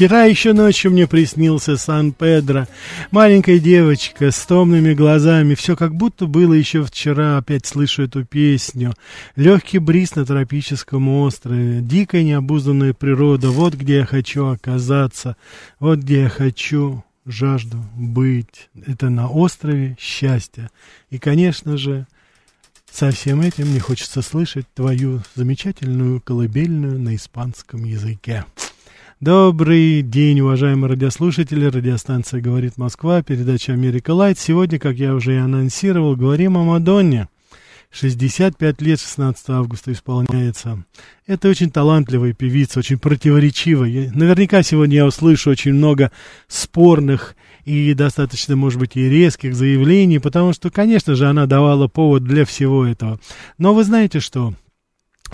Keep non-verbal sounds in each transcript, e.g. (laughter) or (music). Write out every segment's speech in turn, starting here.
Вчера еще ночью мне приснился Сан-Педро. Маленькая девочка с томными глазами. Все как будто было еще вчера. Опять слышу эту песню. Легкий бриз на тропическом острове. Дикая необузданная природа. Вот где я хочу оказаться. Вот где я хочу, жажду быть. Это на острове счастья. И, конечно же, со всем этим мне хочется слышать твою замечательную колыбельную на испанском языке. Добрый день, уважаемые радиослушатели. Радиостанция «Говорит Москва», передача «Америка Лайт». Сегодня, как я уже и анонсировал, говорим о Мадонне. 65 лет 16 августа исполняется. Это очень талантливая певица, очень противоречивая. Наверняка сегодня я услышу очень много спорных и достаточно, может быть, и резких заявлений, потому что, конечно же, она давала повод для всего этого. Но вы знаете что?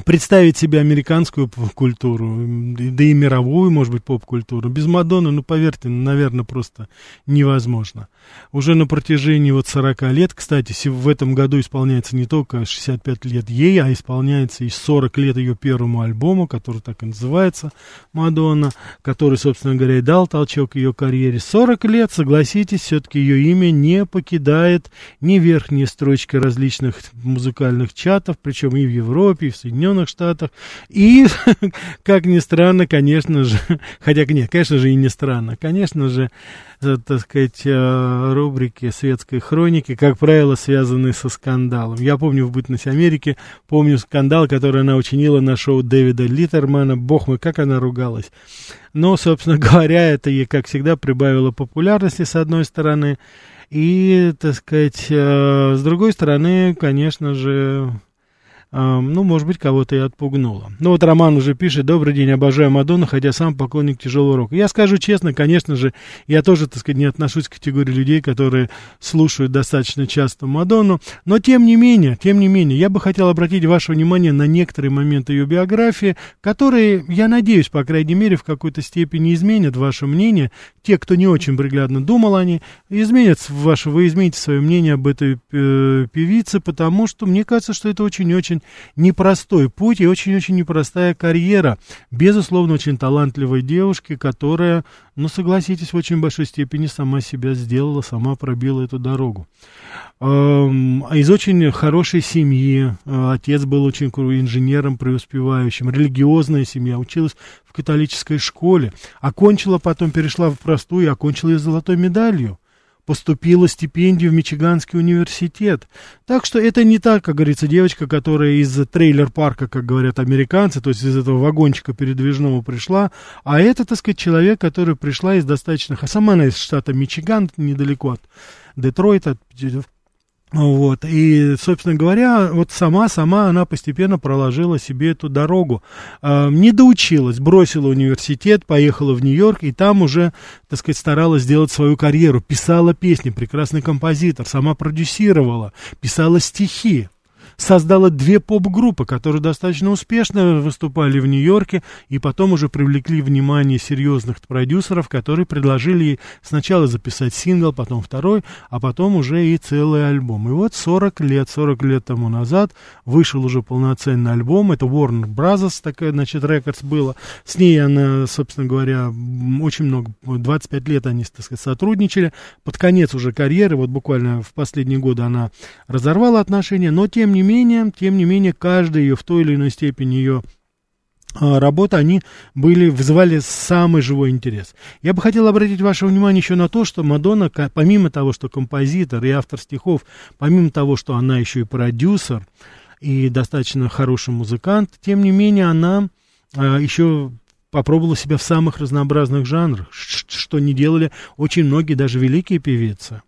Представить себе американскую поп-культуру, м, да и мировую, может быть, поп-культуру. Без Мадонны, ну, поверьте, наверное, просто невозможно. Уже на протяжении вот 40 лет, кстати, в этом году исполняется не только 65 лет ей, а исполняется и 40 лет ее первому альбому, который так и называется «Мадонна», который, собственно говоря, и дал толчок ее карьере. 40 лет, согласитесь, все-таки ее имя не покидает ни верхние строчки различных музыкальных чатов, причем и в Европе, и в Соединенных Штатах. И, (laughs) как ни странно, конечно же, (laughs) хотя нет, конечно же и не странно, конечно же, э, так сказать, э, рубрики светской хроники, как правило, связаны со скандалом. Я помню в «Бытность Америки», помню скандал, который она учинила на шоу Дэвида Литтермана. Бог мой, как она ругалась. Но, собственно (laughs) говоря, это ей, как всегда, прибавило популярности, с одной стороны. И, так сказать, э, с другой стороны, конечно же, ну, может быть, кого-то и отпугнуло. Ну, вот Роман уже пишет, добрый день, обожаю Мадонну, хотя сам поклонник тяжелого рока. Я скажу честно, конечно же, я тоже, так сказать, не отношусь к категории людей, которые слушают достаточно часто Мадонну, но тем не менее, тем не менее, я бы хотел обратить ваше внимание на некоторые моменты ее биографии, которые, я надеюсь, по крайней мере, в какой-то степени изменят ваше мнение. Те, кто не очень приглядно думал о ней, изменят ваше, вы измените свое мнение об этой э, певице, потому что мне кажется, что это очень-очень непростой путь и очень-очень непростая карьера. Безусловно, очень талантливой девушки, которая, ну, согласитесь, в очень большой степени сама себя сделала, сама пробила эту дорогу. Эм, Из очень хорошей семьи. Э, Отец был очень инженером преуспевающим. Религиозная семья. Училась в католической школе. Окончила потом, перешла в простую окончила ее золотой медалью поступила стипендию в Мичиганский университет. Так что это не так, как говорится, девочка, которая из трейлер-парка, как говорят американцы, то есть из этого вагончика передвижного пришла, а это, так сказать, человек, который пришла из достаточно... А сама она из штата Мичиган, недалеко от Детройта, вот, и, собственно говоря, вот сама-сама она постепенно проложила себе эту дорогу. А, не доучилась, бросила университет, поехала в Нью-Йорк, и там уже, так сказать, старалась сделать свою карьеру. Писала песни, прекрасный композитор, сама продюсировала, писала стихи создала две поп-группы, которые достаточно успешно выступали в Нью-Йорке, и потом уже привлекли внимание серьезных продюсеров, которые предложили ей сначала записать сингл, потом второй, а потом уже и целый альбом. И вот 40 лет, 40 лет тому назад вышел уже полноценный альбом, это Warner Brothers, такая, значит, Records было. С ней она, собственно говоря, очень много, 25 лет они, так сказать, сотрудничали. Под конец уже карьеры, вот буквально в последние годы она разорвала отношения, но тем не менее, тем не менее, каждый ее в той или иной степени ее а, работы, они были, вызывали самый живой интерес. Я бы хотел обратить ваше внимание еще на то, что Мадонна, помимо того, что композитор и автор стихов, помимо того, что она еще и продюсер и достаточно хороший музыкант, тем не менее она а, еще попробовала себя в самых разнообразных жанрах, что не делали очень многие, даже великие певицы.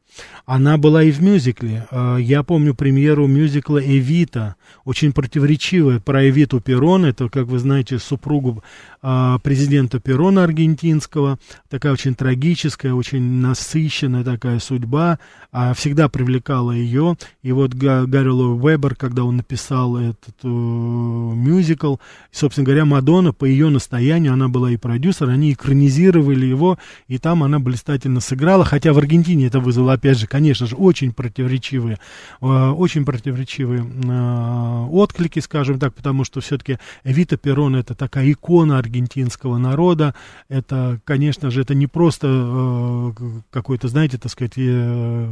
Она была и в мюзикле. А, Я помню премьеру мюзикла «Эвита», очень противоречивая про Эвиту Перрон, это, как вы знаете, супругу а, президента Перрона аргентинского, такая очень трагическая, очень насыщенная такая судьба, а, всегда привлекала ее. И вот Га- Гарри Лоу Вебер, когда он написал этот э, мюзикл, собственно говоря, Мадонна, по ее настоянию, она была и продюсер, они экранизировали его, и там она блистательно сыграла, хотя в Аргентине это вызвало, опять же, конечно же, очень противоречивые, э, очень противоречивые э, отклики, скажем так, потому что все-таки Вита Перрон это такая икона аргентинского народа, это, конечно же, это не просто э, какое-то, знаете, так сказать,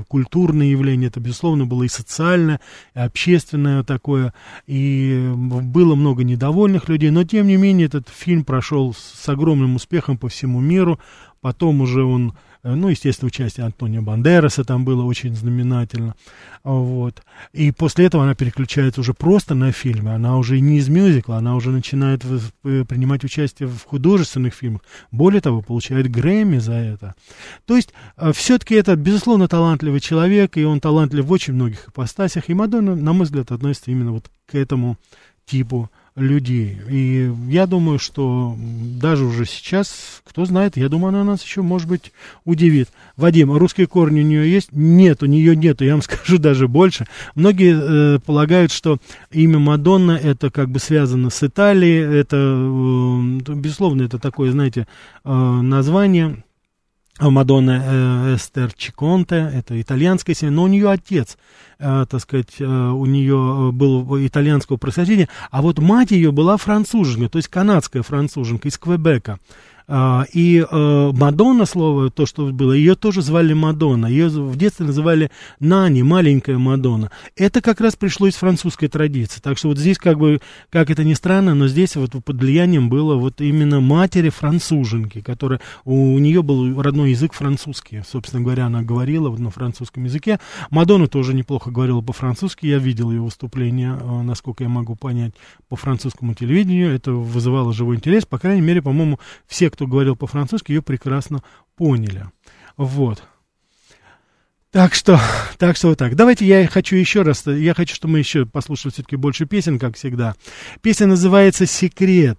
культурное явление, это, безусловно, было и социальное, и общественное такое, и было много недовольных людей, но, тем не менее, этот фильм прошел с огромным успехом по всему миру, потом уже он э, ну, естественно, участие Антонио Бандераса там было очень знаменательно, вот. И после этого она переключается уже просто на фильмы, она уже не из мюзикла, она уже начинает э, принимать участие в художественных фильмах, более того, получает Грэмми за это. То есть, все-таки это, безусловно, талантливый человек, и он талантлив в очень многих ипостасях, и Мадонна, на мой взгляд, относится именно вот к этому типу людей. И я думаю, что даже уже сейчас, кто знает, я думаю, она нас еще, может быть, удивит. Вадим, русские корни у нее есть? Нет, у нее нет, я вам (laughs) скажу даже больше. Многие э, полагают, что имя Мадонна это как бы связано с Италией, это, э, безусловно, это такое, знаете, э, название, Мадонна э, Эстер Чиконте, это итальянская семья, но у нее отец, э, так сказать, э, у нее был итальянского происхождения, а вот мать ее была француженка, то есть канадская француженка из Квебека. А, и э, Мадонна, слово, то, что было, ее тоже звали Мадонна. Ее в детстве называли Нани, маленькая Мадонна. Это как раз пришло из французской традиции. Так что вот здесь, как бы, как это ни странно, но здесь вот под влиянием было вот именно матери француженки, которая, у, нее был родной язык французский. Собственно говоря, она говорила вот на французском языке. Мадонна тоже неплохо говорила по-французски. Я видел ее выступление, э, насколько я могу понять, по французскому телевидению. Это вызывало живой интерес. По крайней мере, по-моему, все, кто говорил по-французски, ее прекрасно поняли. Вот. Так что, так что вот так. Давайте я хочу еще раз, я хочу, чтобы мы еще послушали все-таки больше песен, как всегда. Песня называется «Секрет».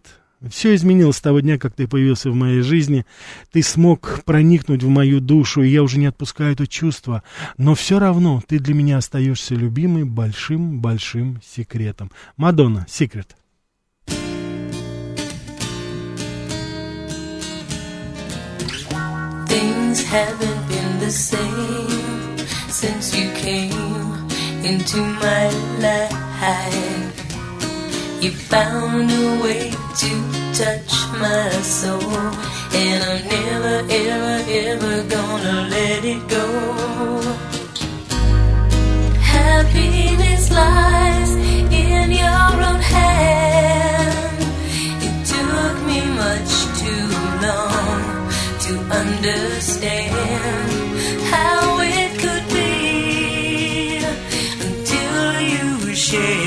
Все изменилось с того дня, как ты появился в моей жизни. Ты смог проникнуть в мою душу, и я уже не отпускаю это чувство. Но все равно ты для меня остаешься любимой большим-большим секретом. Мадонна, секрет. Haven't been the same since you came into my life. You found a way to touch my soul, and I'm never, ever, ever gonna let it go. Happiness lies in your own hand. Understand how it could be until you shared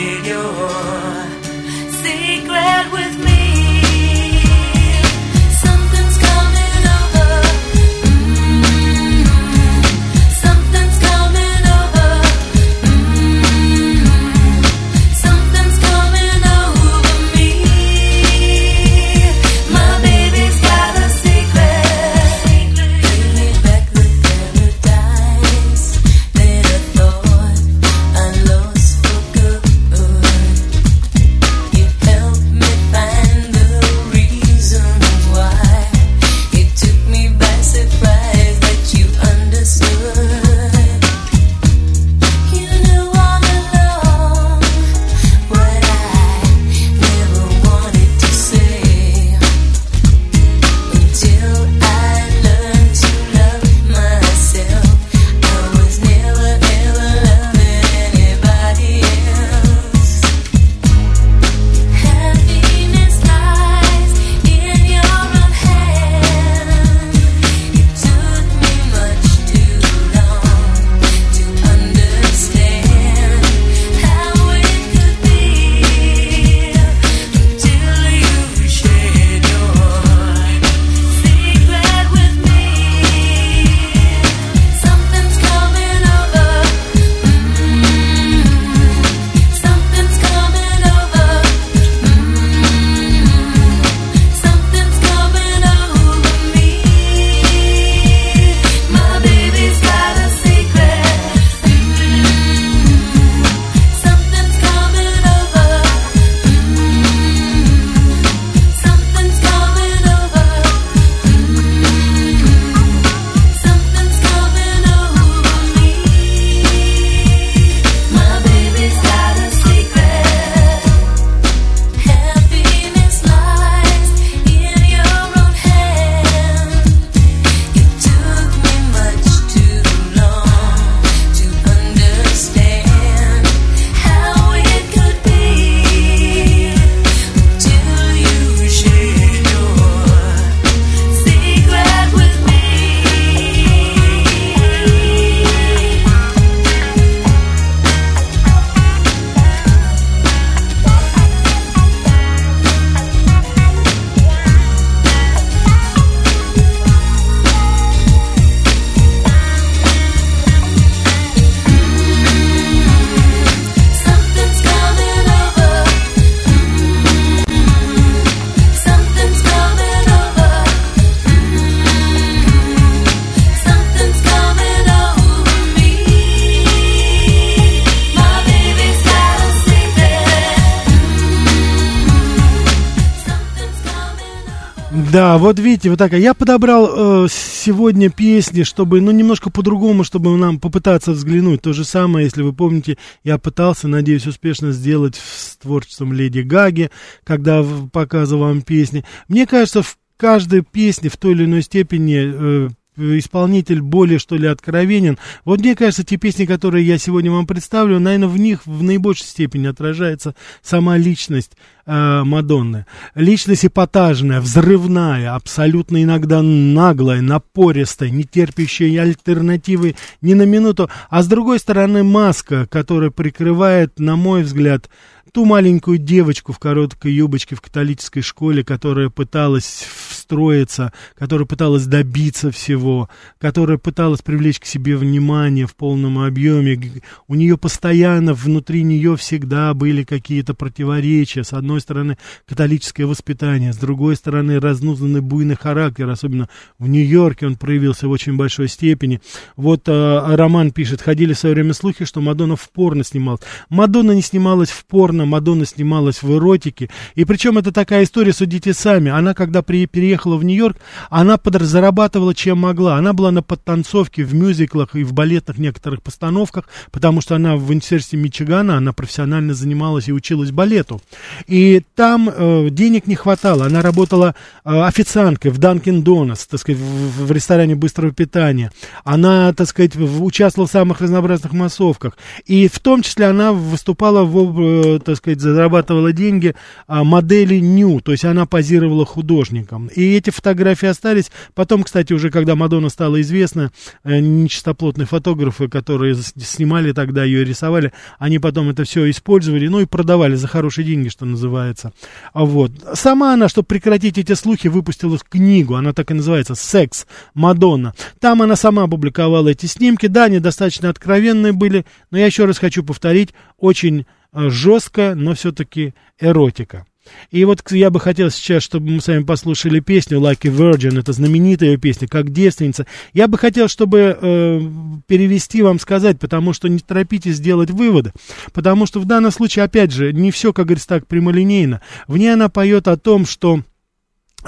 Да, вот так. Я подобрал э, сегодня песни, чтобы, ну, немножко по-другому, чтобы нам попытаться взглянуть. То же самое, если вы помните, я пытался, надеюсь, успешно сделать с творчеством Леди Гаги, когда показывал вам песни. Мне кажется, в каждой песне в той или иной степени э, исполнитель более, что ли, откровенен. Вот мне кажется, те песни, которые я сегодня вам представлю, наверное, в них в наибольшей степени отражается сама личность э, Мадонны. Личность эпатажная, взрывная, абсолютно иногда наглая, напористая, не терпящая альтернативы ни на минуту. А с другой стороны, маска, которая прикрывает, на мой взгляд, ту маленькую девочку в короткой юбочке в католической школе, которая пыталась встроиться, которая пыталась добиться всего, которая пыталась привлечь к себе внимание в полном объеме. У нее постоянно, внутри нее всегда были какие-то противоречия. С одной стороны, католическое воспитание, с другой стороны, разнузданный буйный характер, особенно в Нью-Йорке он проявился в очень большой степени. Вот э, Роман пишет, ходили в свое время слухи, что Мадонна в порно снималась. Мадонна не снималась в порно, Мадонна снималась в эротике. И причем это такая история, судите сами. Она, когда при, переехала в Нью-Йорк, она подр- зарабатывала чем могла. Она была на подтанцовке в мюзиклах и в балетных некоторых постановках, потому что она в университете Мичигана, она профессионально занималась и училась балету. И там э, денег не хватало. Она работала э, официанткой в Данкин Донатс, так сказать, в, в ресторане быстрого питания. Она, так сказать, участвовала в самых разнообразных массовках. И в том числе она выступала, в, э, так сказать, зарабатывала деньги а, модели Нью, то есть она позировала художником. И эти фотографии остались. Потом, кстати, уже когда Мадонна стала известна, э, нечистоплотные фотографы, которые снимали тогда ее, рисовали, они потом это все использовали, ну и продавали за хорошие деньги, что называется. А Вот. Сама она, чтобы прекратить эти слухи, выпустила книгу, она так и называется, «Секс Мадонна». Там она сама опубликовала эти снимки, да, они достаточно откровенные были, но я еще раз хочу повторить, очень э, жестко, но все-таки эротика. И вот я бы хотел сейчас, чтобы мы с вами послушали песню a Virgin, это знаменитая песня, как девственница. Я бы хотел, чтобы э, перевести вам сказать, потому что не торопитесь сделать выводы, потому что в данном случае, опять же, не все, как говорится, так прямолинейно. В ней она поет о том, что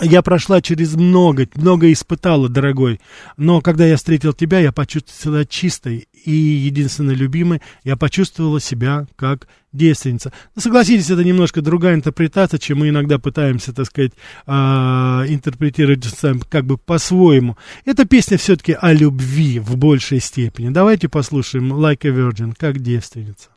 я прошла через много, много испытала, дорогой. Но когда я встретил тебя, я почувствовала себя чистой и единственно любимой. Я почувствовала себя как девственница. Ну, согласитесь, это немножко другая интерпретация, чем мы иногда пытаемся, так сказать, а, интерпретировать как бы по-своему. Эта песня все-таки о любви в большей степени. Давайте послушаем Like a Virgin, как девственница.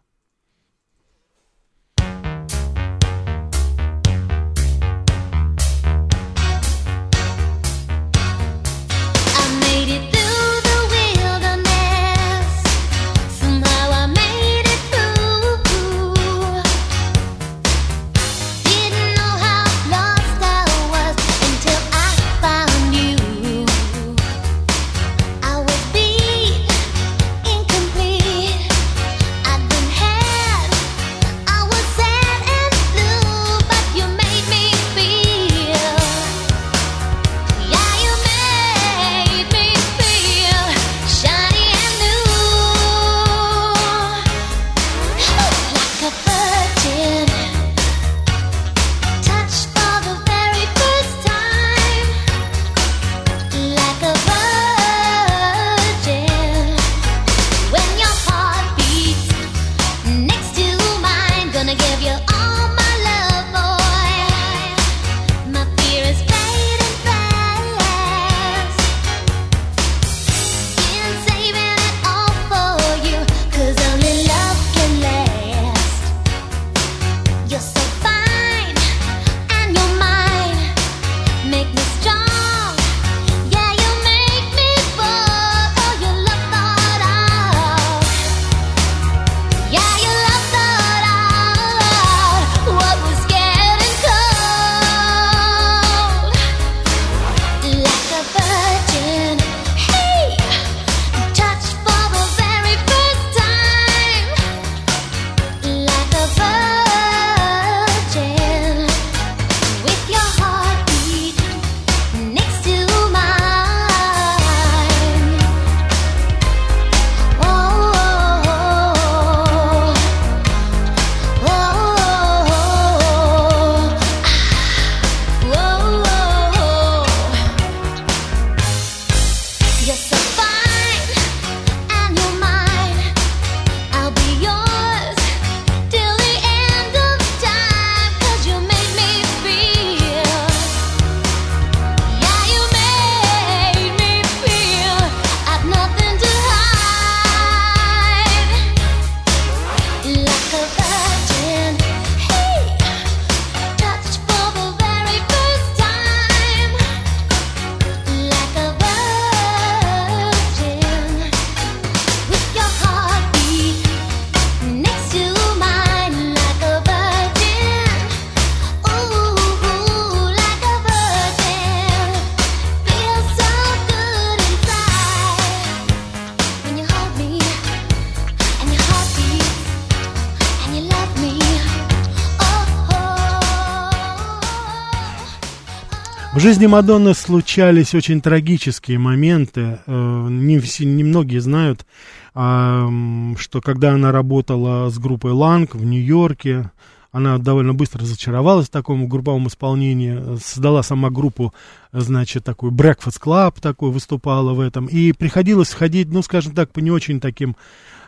Жизни Мадонны случались очень трагические моменты. Э, Не, не многие знают, что когда она работала с группой Ланг в Нью-Йорке, она довольно быстро разочаровалась в таком групповом исполнении, создала сама группу, значит, такой Breakfast Club такой, выступала в этом, и приходилось ходить, ну, скажем так, по не очень таким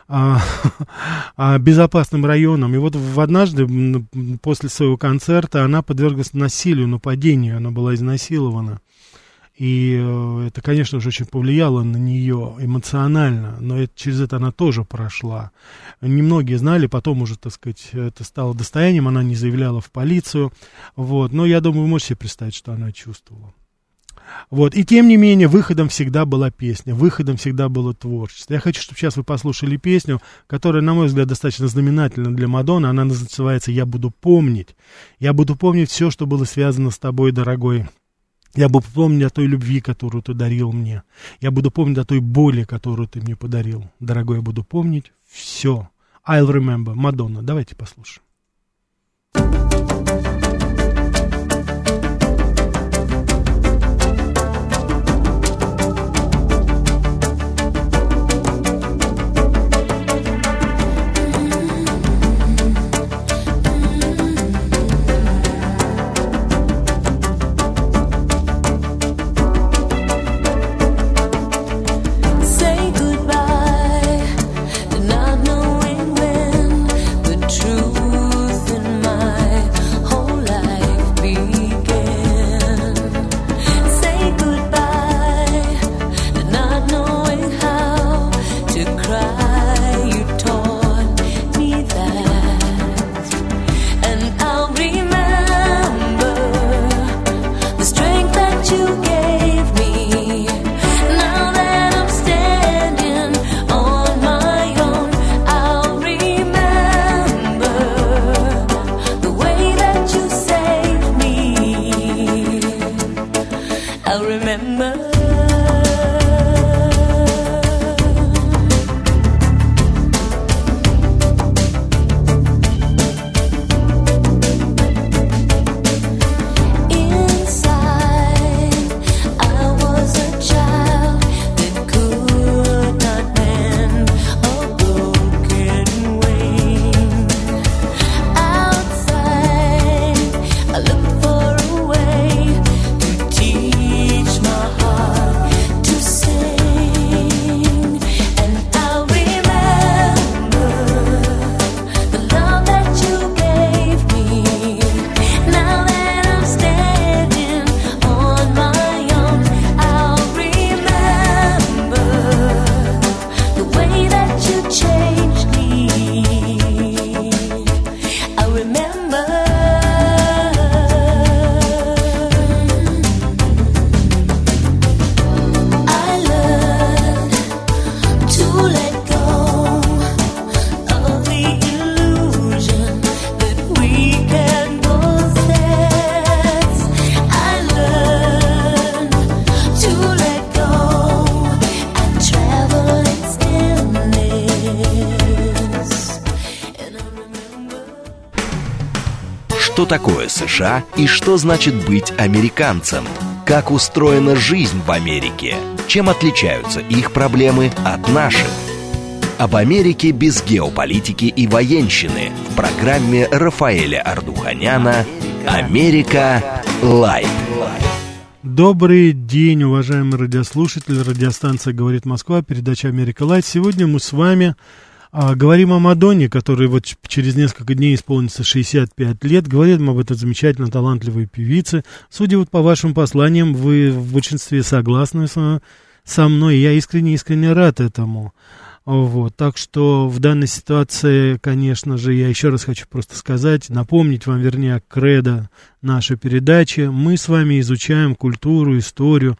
а, (laughs) а, безопасным районам. И вот в однажды, после своего концерта, она подверглась насилию, нападению, она была изнасилована. И э, это, конечно же, очень повлияло на нее эмоционально, но это, через это она тоже прошла. Немногие знали, потом уже, так сказать, это стало достоянием, она не заявляла в полицию. Вот. Но я думаю, вы можете себе представить, что она чувствовала. Вот. И тем не менее, выходом всегда была песня, выходом всегда было творчество. Я хочу, чтобы сейчас вы послушали песню, которая, на мой взгляд, достаточно знаменательна для Мадонны. Она называется «Я буду помнить». Я буду помнить все, что было связано с тобой, дорогой. Я буду помнить о той любви, которую ты дарил мне. Я буду помнить о той боли, которую ты мне подарил. Дорогой, я буду помнить все. I'll remember. Мадонна. Давайте послушаем. Такое США и что значит быть американцем? Как устроена жизнь в Америке? Чем отличаются их проблемы от наших? Об Америке без геополитики и военщины в программе Рафаэля Ардуханяна «Америка. Light». Добрый день, уважаемые радиослушатели. Радиостанция «Говорит Москва», передача «Америка Light». Сегодня мы с вами а, говорим о Мадонне, которой вот через несколько дней исполнится 65 лет. Говорим об этой замечательно талантливой певице. Судя вот по вашим посланиям, вы в большинстве согласны со, со мной. Я искренне-искренне рад этому. Вот, так что в данной ситуации, конечно же, я еще раз хочу просто сказать, напомнить вам, вернее, кредо нашей передачи. Мы с вами изучаем культуру, историю,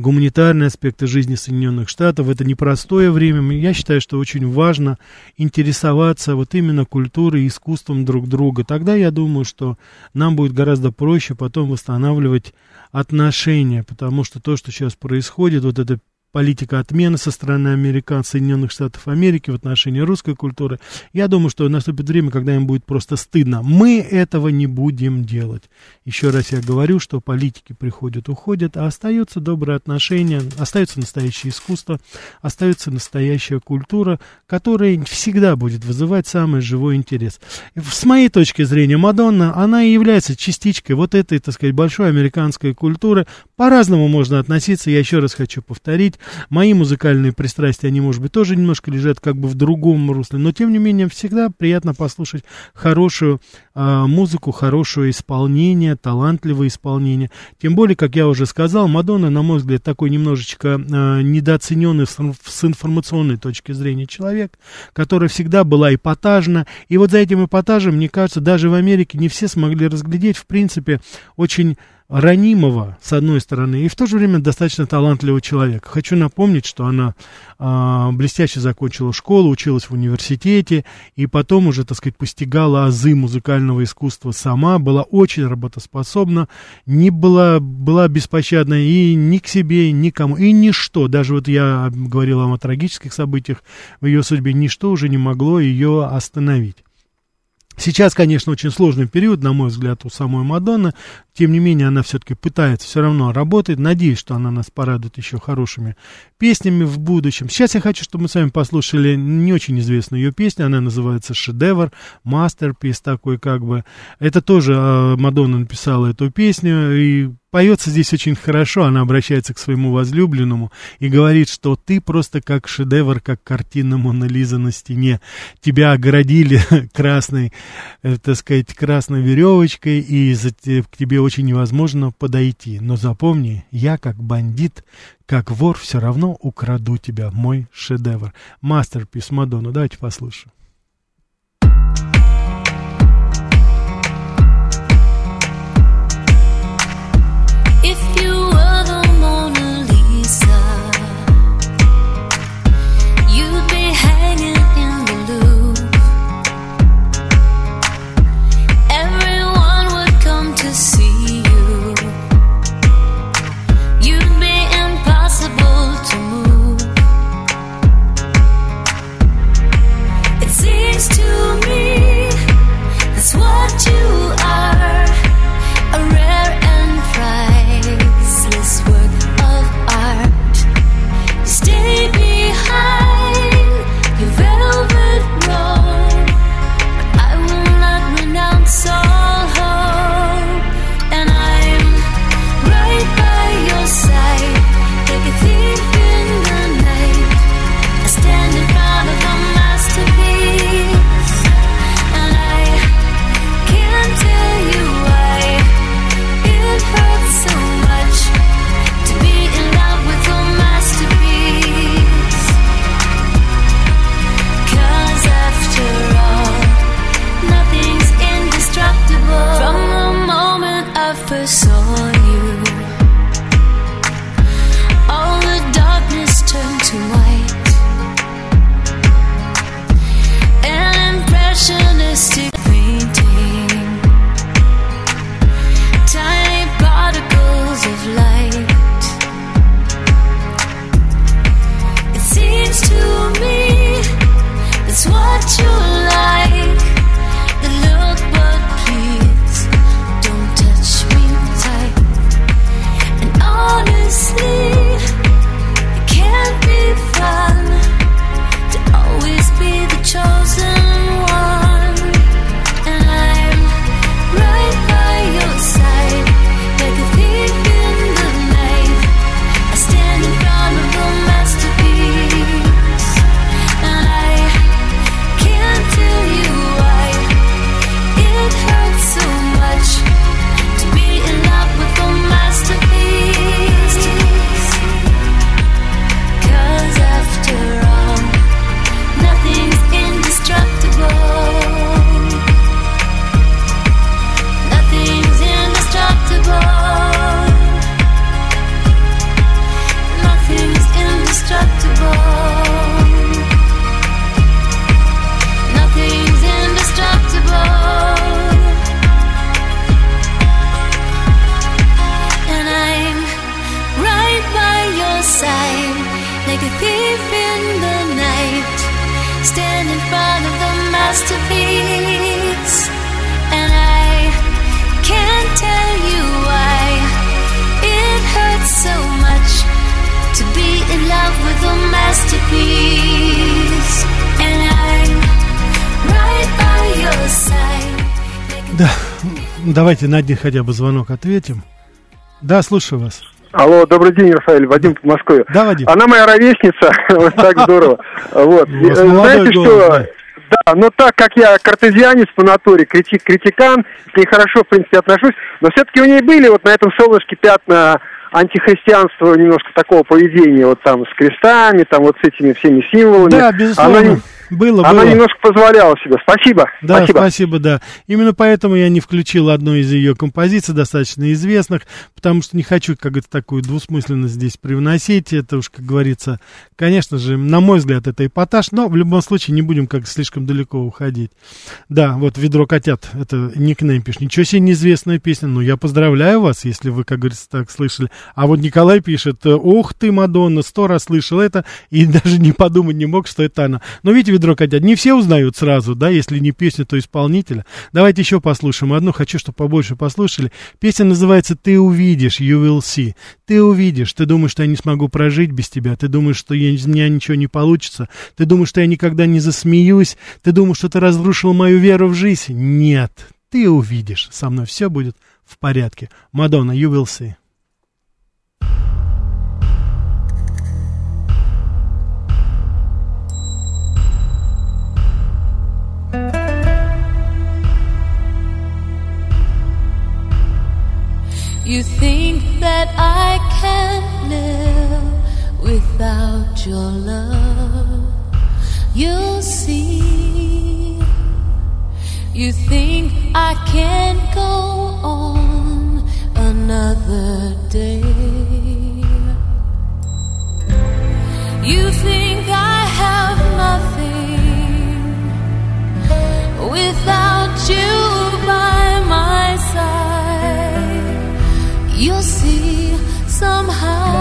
гуманитарные аспекты жизни Соединенных Штатов. Это непростое время. Я считаю, что очень важно интересоваться вот именно культурой и искусством друг друга. Тогда я думаю, что нам будет гораздо проще потом восстанавливать отношения, потому что то, что сейчас происходит, вот это политика отмены со стороны американ, Соединенных Штатов Америки в отношении русской культуры. Я думаю, что наступит время, когда им будет просто стыдно. Мы этого не будем делать. Еще раз я говорю, что политики приходят, уходят, а остаются добрые отношения, остается настоящее искусство, остается настоящая культура, которая всегда будет вызывать самый живой интерес. С моей точки зрения, Мадонна, она и является частичкой вот этой, так сказать, большой американской культуры. По-разному можно относиться, я еще раз хочу повторить. Мои музыкальные пристрастия, они, может быть, тоже немножко лежат как бы в другом русле, но, тем не менее, всегда приятно послушать хорошую а, музыку, хорошее исполнение, талантливое исполнение. Тем более, как я уже сказал, Мадонна, на мой взгляд, такой немножечко а, недооцененный с, с информационной точки зрения человек, которая всегда была эпатажна. И вот за этим эпатажем, мне кажется, даже в Америке не все смогли разглядеть, в принципе, очень ранимого, с одной стороны, и в то же время достаточно талантливого человека. Хочу напомнить, что она а, блестяще закончила школу, училась в университете, и потом уже, так сказать, постигала азы музыкального искусства сама, была очень работоспособна, не была, была беспощадна и ни к себе, и никому, и ничто, даже вот я говорил вам о трагических событиях в ее судьбе, ничто уже не могло ее остановить. Сейчас, конечно, очень сложный период, на мой взгляд, у самой Мадонны. Тем не менее, она все-таки пытается, все равно работает. Надеюсь, что она нас порадует еще хорошими песнями в будущем. Сейчас я хочу, чтобы мы с вами послушали не очень известную ее песню. Она называется «Шедевр», «Мастерпис» такой как бы. Это тоже э, Мадонна написала эту песню, и Поется здесь очень хорошо, она обращается к своему возлюбленному и говорит, что ты просто как шедевр, как картина Мона Лиза на стене. Тебя оградили (laughs) красной, э, так сказать, красной веревочкой, и за, к тебе очень невозможно подойти. Но запомни, я как бандит, как вор все равно украду тебя, мой шедевр. Мастерпис Мадонна, давайте послушаем. Stand in front of the masterpiece, and I can't tell you why it hurts so much to be in love with a masterpiece, and I'm right by your side. Да, давайте на один хотя бы звонок ответим. Да, слушаю вас. Алло, добрый день, Рафаэль, Вадим по Москве. Да, Вадим. Она моя ровесница, (laughs) вот так здорово. Вот. У вас И, молодой Знаете что? да. Но так как я картезианец по натуре, критик, критикан, к ней хорошо, в принципе, отношусь, но все-таки у ней были вот на этом солнышке пятна антихристианства, немножко такого поведения, вот там с крестами, там вот с этими всеми символами. Да, безусловно. Она, Было, она было. немножко позволяла себе. Спасибо. Да, спасибо. спасибо. да. Именно поэтому я не включил одну из ее композиций, достаточно известных, потому что не хочу, как это такую двусмысленность здесь привносить. Это уж, как говорится, конечно же, на мой взгляд, это эпатаж, но в любом случае не будем как слишком далеко уходить. Да, вот «Ведро котят», это никнейм пишет. Ничего себе неизвестная песня. Ну, я поздравляю вас, если вы, как говорится, так слышали. А вот Николай пишет, ух ты, Мадонна, сто раз слышал это, и (laughs) даже не подумать не мог, что это она. Но видите, «Ведро котят», не все узнают сразу, да, если не песня, то исполнителя. Давайте еще послушаем одну, хочу, чтобы побольше послушали. Песня называется «Ты увидишь», «You will see». Ты увидишь, ты думаешь, что я не смогу прожить без тебя, ты думаешь, что я, из меня ничего не получится, ты думаешь, что я никогда не засмеюсь, ты думаешь, что ты разрушил мою веру в жизнь. Нет, ты увидишь, со мной все будет в порядке. Мадонна, you will see. You think that I can't live without your love. You'll see. You think I can't go on another day. You think I have nothing without you You'll see somehow,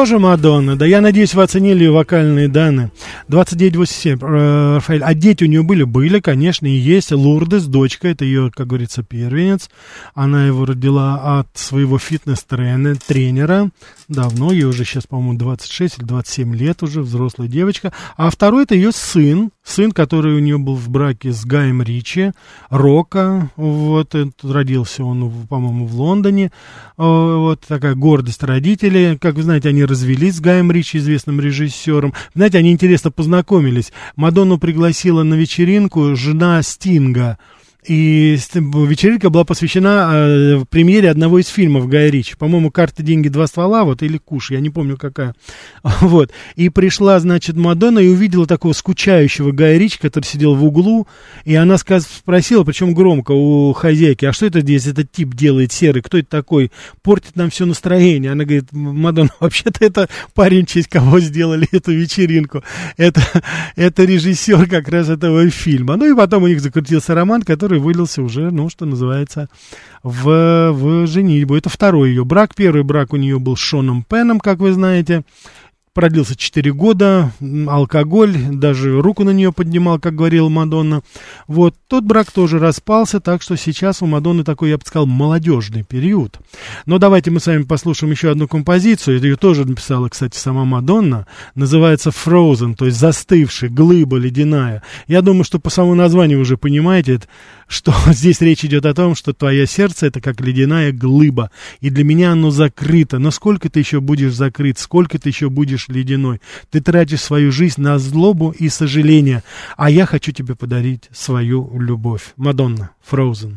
тоже Мадонна. Да, я надеюсь, вы оценили вокальные данные. 2987. э, Рафаэль. А дети у нее были? Были, конечно, и есть. Лурдес, дочка, это ее, как говорится, первенец. Она его родила от своего фитнес-тренера. тренера. Давно, ей уже сейчас, по-моему, 26 или 27 лет уже, взрослая девочка. А второй это ее сын. Сын, который у нее был в браке с Гаем Ричи, Рока. Вот, это, родился он, по-моему, в Лондоне. Э, Вот такая гордость родителей. Как вы знаете, они развелись с Гаем Ричи, известным режиссером. Знаете, они интересно познакомились. Мадонну пригласила на вечеринку жена Стинга. И с- вечеринка была посвящена э, премьере одного из фильмов Гая Ричи. По-моему, «Карты, деньги, два ствола», вот, или «Куш», я не помню какая. (laughs) Вот. И пришла, значит, Мадонна и увидела такого скучающего Гая Ричи, который сидел в углу, и она сказ- спросила, причем громко у хозяйки, а что это здесь этот тип делает серый, кто это такой, портит нам все настроение. Она говорит, Мадонна, (laughs) вообще-то это парень, честь кого сделали эту вечеринку. Это, (laughs) это режиссер как раз этого фильма. Ну и потом у них закрутился роман, который вылился уже, ну, что называется, в, в женитьбу. Это второй ее брак. Первый брак у нее был с Шоном Пеном, как вы знаете. Продлился 4 года, алкоголь, даже руку на нее поднимал, как говорила Мадонна. Вот, тот брак тоже распался, так что сейчас у Мадонны такой, я бы сказал, молодежный период. Но давайте мы с вами послушаем еще одну композицию. Ее тоже написала, кстати, сама Мадонна. Называется Frozen, то есть застывший, глыба ледяная. Я думаю, что по самому названию уже понимаете, что (laughs) здесь речь идет о том, что твое сердце это как ледяная глыба. И для меня оно закрыто. Но сколько ты еще будешь закрыт, сколько ты еще будешь ледяной. Ты тратишь свою жизнь на злобу и сожаление. А я хочу тебе подарить свою любовь. Мадонна, Frozen.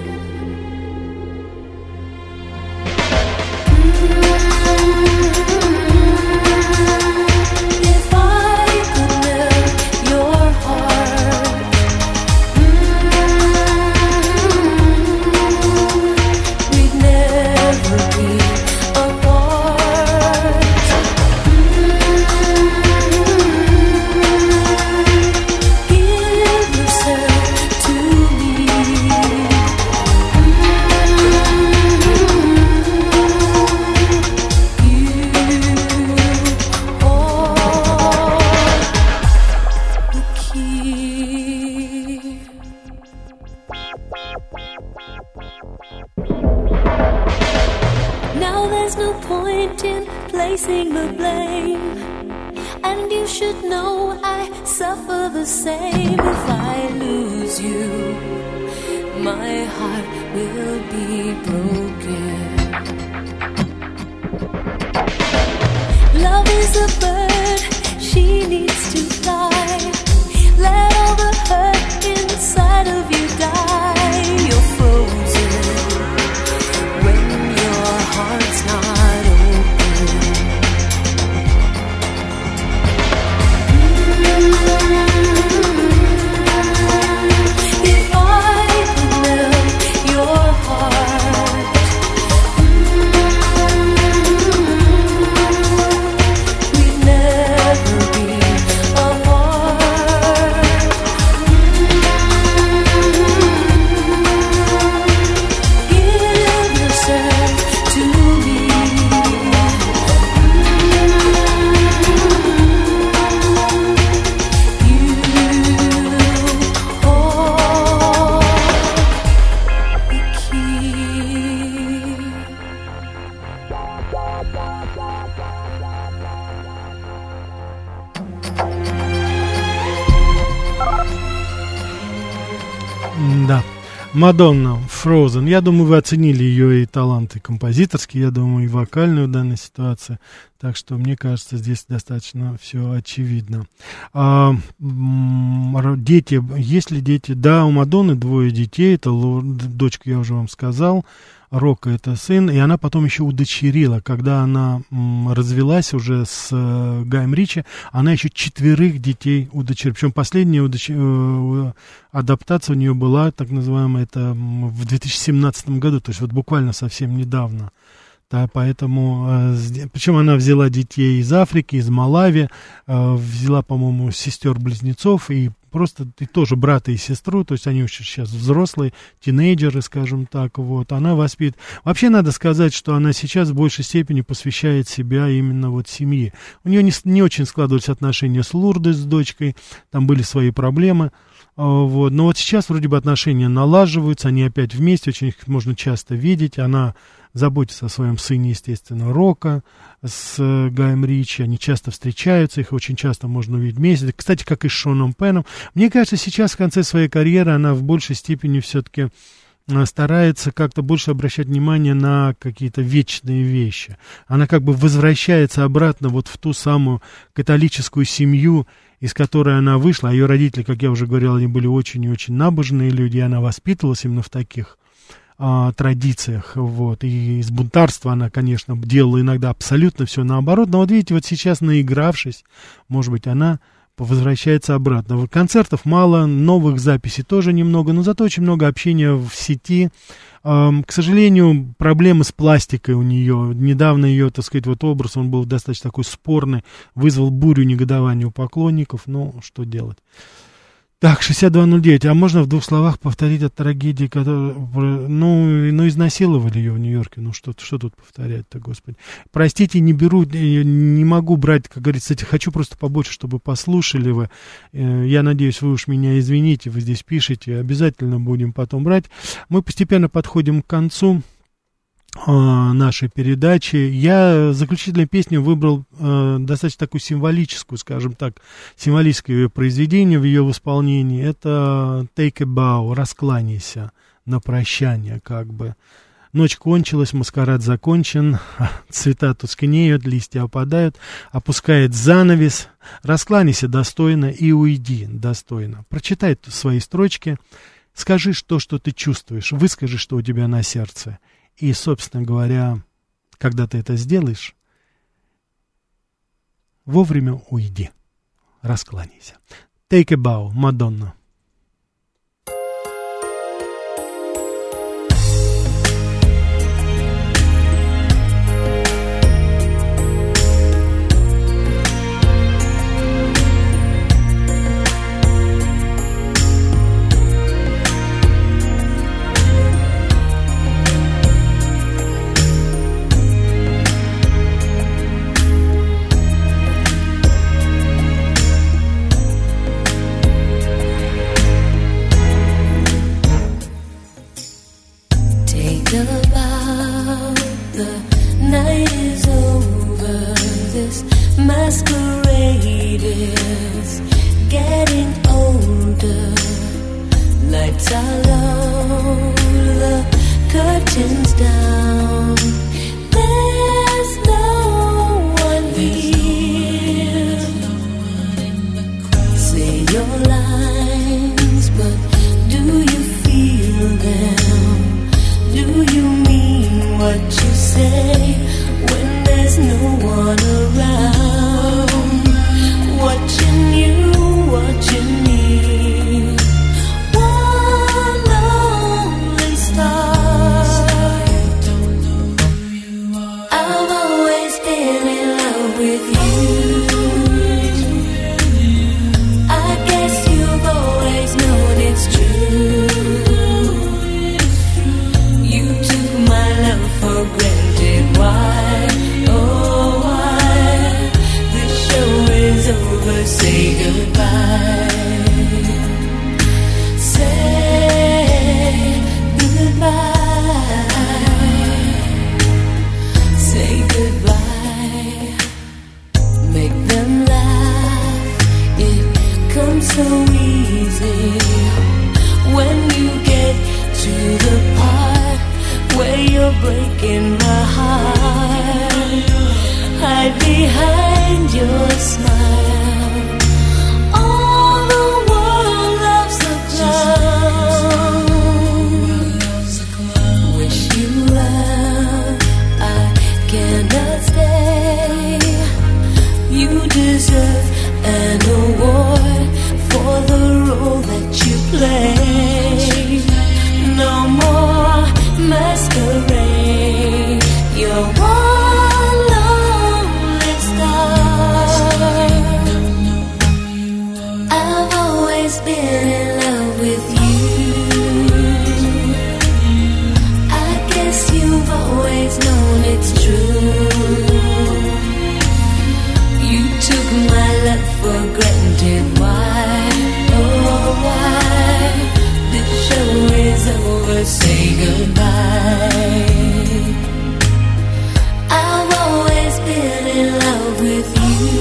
In placing the blame. And you should know I suffer the same if I lose you. My heart will be broken. Love is a bird, she needs to fly. Let Да. Мадонна, Frozen. Я думаю, вы оценили ее и таланты композиторские, я думаю, и вокальную в данной ситуации. Так что, мне кажется, здесь достаточно все очевидно. А, дети, есть ли дети? Да, у Мадонны двое детей. Это Ло- дочка, я уже вам сказал. Рока это сын, и она потом еще удочерила, когда она развелась уже с э, Гаем Ричи, она еще четверых детей удочерила. Причем последняя удоч- э, адаптация у нее была, так называемая, это в 2017 году, то есть вот буквально совсем недавно. Да, поэтому, э, причем она взяла детей из Африки, из Малави, э, взяла, по-моему, сестер-близнецов и просто и тоже брата и сестру, то есть они уже сейчас взрослые, тинейджеры, скажем так, вот, она воспитывает. Вообще надо сказать, что она сейчас в большей степени посвящает себя именно вот семье. У нее не, не очень складывались отношения с Лурдой, с дочкой, там были свои проблемы, а, вот. Но вот сейчас вроде бы отношения налаживаются, они опять вместе, очень их можно часто видеть. Она заботится о своем сыне, естественно, Рока с э, Гаем Ричи. Они часто встречаются, их очень часто можно увидеть вместе. Кстати, как и с Шоном Пеном. Мне кажется, сейчас в конце своей карьеры она в большей степени все-таки э, старается как-то больше обращать внимание на какие-то вечные вещи. Она как бы возвращается обратно вот в ту самую католическую семью, из которой она вышла. А ее родители, как я уже говорил, они были очень и очень набожные люди, и она воспитывалась именно в таких а, традициях, вот, и из бунтарства она, конечно, делала иногда абсолютно все наоборот, но вот видите, вот сейчас, наигравшись, может быть, она возвращается обратно. Концертов мало, новых записей тоже немного, но зато очень много общения в сети. К сожалению, проблемы с пластикой у нее. Недавно ее, так сказать, вот образ, он был достаточно такой спорный, вызвал бурю негодования у поклонников. Ну, что делать? Так, 6209. А можно в двух словах повторить о трагедии, которая... Ну, ну изнасиловали ее в Нью-Йорке. Ну, что, что тут повторять-то, господи. Простите, не беру, не могу брать, как говорится, хочу просто побольше, чтобы послушали вы. Э, Я надеюсь, вы уж меня извините, вы здесь пишете. Обязательно будем потом брать. Мы постепенно подходим к концу нашей передачи. Я заключительную песню выбрал э, достаточно такую символическую, скажем так, символическое произведение в ее исполнении. Это Take a Bow, раскланяйся на прощание, как бы. Ночь кончилась, маскарад закончен, (laughs) цвета тускнеют, листья опадают, опускает занавес, раскланяйся достойно и уйди достойно. Прочитай свои строчки, скажи то, что ты чувствуешь, выскажи, что у тебя на сердце. И, собственно говоря, когда ты это сделаешь, вовремя уйди, раскланяйся. Take a bow, Мадонна.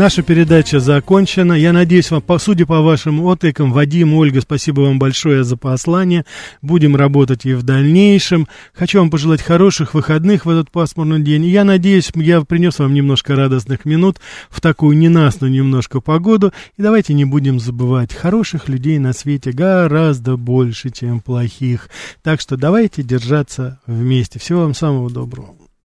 Наша передача закончена. Я надеюсь, вам, по, судя по вашим отыкам, Вадим, Ольга, спасибо вам большое за послание. Будем работать и в дальнейшем. Хочу вам пожелать хороших выходных в этот пасмурный день. Я надеюсь, я принес вам немножко радостных минут в такую ненастную немножко погоду. И давайте не будем забывать, хороших людей на свете гораздо больше, чем плохих. Так что давайте держаться вместе. Всего вам самого доброго.